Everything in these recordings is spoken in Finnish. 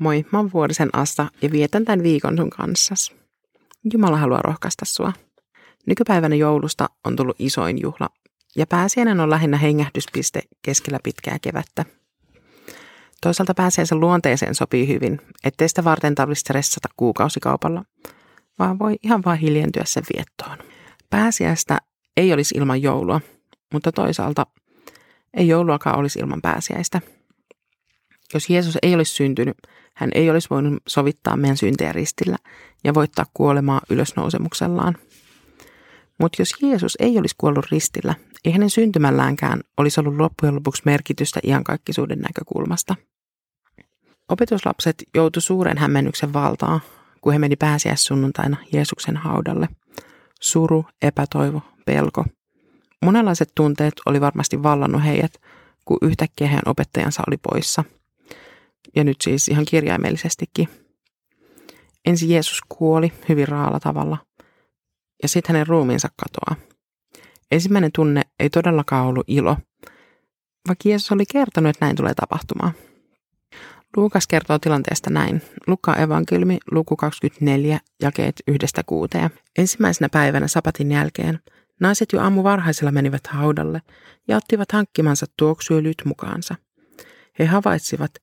Moi, mä oon Vuorisen Asta ja vietän tämän viikon sun kanssas. Jumala haluaa rohkaista sua. Nykypäivänä joulusta on tullut isoin juhla ja pääsiäinen on lähinnä hengähdyspiste keskellä pitkää kevättä. Toisaalta pääsiäisen luonteeseen sopii hyvin, ettei sitä varten tarvitse stressata kuukausikaupalla, vaan voi ihan vaan hiljentyä sen viettoon. Pääsiäistä ei olisi ilman joulua, mutta toisaalta ei jouluakaan olisi ilman pääsiäistä. Jos Jeesus ei olisi syntynyt, hän ei olisi voinut sovittaa meidän syntejä ristillä ja voittaa kuolemaa ylösnousemuksellaan. Mutta jos Jeesus ei olisi kuollut ristillä, ei hänen syntymälläänkään olisi ollut loppujen lopuksi merkitystä iankaikkisuuden näkökulmasta. Opetuslapset joutu suuren hämmennyksen valtaan, kun he meni pääsiäissunnuntaina Jeesuksen haudalle. Suru, epätoivo, pelko. Monenlaiset tunteet oli varmasti vallannut heidät, kun yhtäkkiä heidän opettajansa oli poissa – ja nyt siis ihan kirjaimellisestikin. Ensin Jeesus kuoli hyvin raalla tavalla ja sitten hänen ruumiinsa katoaa. Ensimmäinen tunne ei todellakaan ollut ilo, vaikka Jeesus oli kertonut, että näin tulee tapahtumaan. Luukas kertoo tilanteesta näin. Luka evankeliumi, luku 24, jakeet yhdestä kuuteen. Ensimmäisenä päivänä sapatin jälkeen naiset jo aamu varhaisella menivät haudalle ja ottivat hankkimansa tuoksuöljyt mukaansa. He havaitsivat,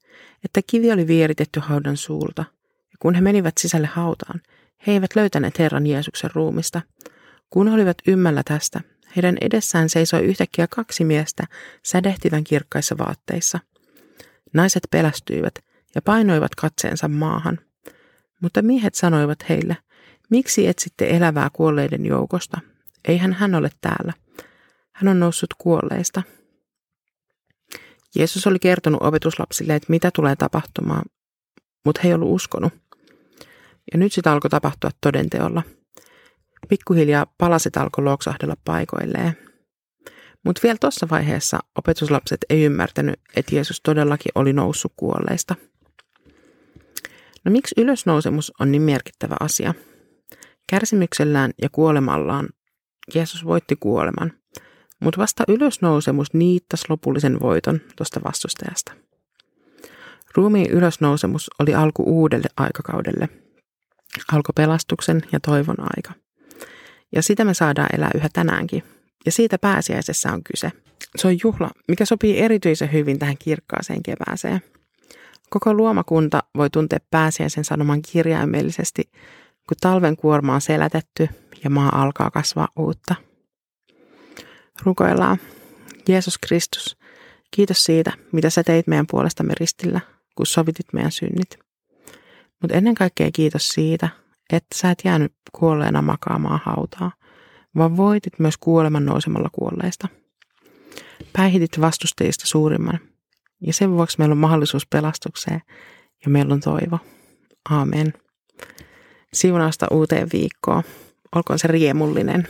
että kivi oli vieritetty haudan suulta, ja kun he menivät sisälle hautaan, he eivät löytäneet Herran Jeesuksen ruumista. Kun olivat ymmällä tästä, heidän edessään seisoi yhtäkkiä kaksi miestä sädehtivän kirkkaissa vaatteissa. Naiset pelästyivät ja painoivat katseensa maahan. Mutta miehet sanoivat heille, miksi etsitte elävää kuolleiden joukosta? Eihän hän ole täällä. Hän on noussut kuolleista. Jeesus oli kertonut opetuslapsille, että mitä tulee tapahtumaan, mutta he ei ollut uskonut. Ja nyt sitä alkoi tapahtua todenteolla. Pikkuhiljaa palaset alkoi loksahdella paikoilleen. Mutta vielä tuossa vaiheessa opetuslapset ei ymmärtänyt, että Jeesus todellakin oli noussut kuolleista. No miksi ylösnousemus on niin merkittävä asia? Kärsimyksellään ja kuolemallaan Jeesus voitti kuoleman – mutta vasta ylösnousemus niittasi lopullisen voiton tuosta vastustajasta. Ruumiin ylösnousemus oli alku uudelle aikakaudelle. Alkoi pelastuksen ja toivon aika. Ja sitä me saadaan elää yhä tänäänkin. Ja siitä pääsiäisessä on kyse. Se on juhla, mikä sopii erityisen hyvin tähän kirkkaaseen kevääseen. Koko luomakunta voi tuntea pääsiäisen sanoman kirjaimellisesti, kun talven kuorma on selätetty ja maa alkaa kasvaa uutta – Rukoillaan. Jeesus Kristus, kiitos siitä, mitä sä teit meidän puolestamme ristillä, kun sovitit meidän synnit. Mutta ennen kaikkea kiitos siitä, että sä et jäänyt kuolleena makaamaan hautaa, vaan voitit myös kuoleman nousemalla kuolleista. Päihitit vastustajista suurimman, ja sen vuoksi meillä on mahdollisuus pelastukseen ja meillä on toivo. Aamen. Siunausta uuteen viikkoon. Olkoon se riemullinen.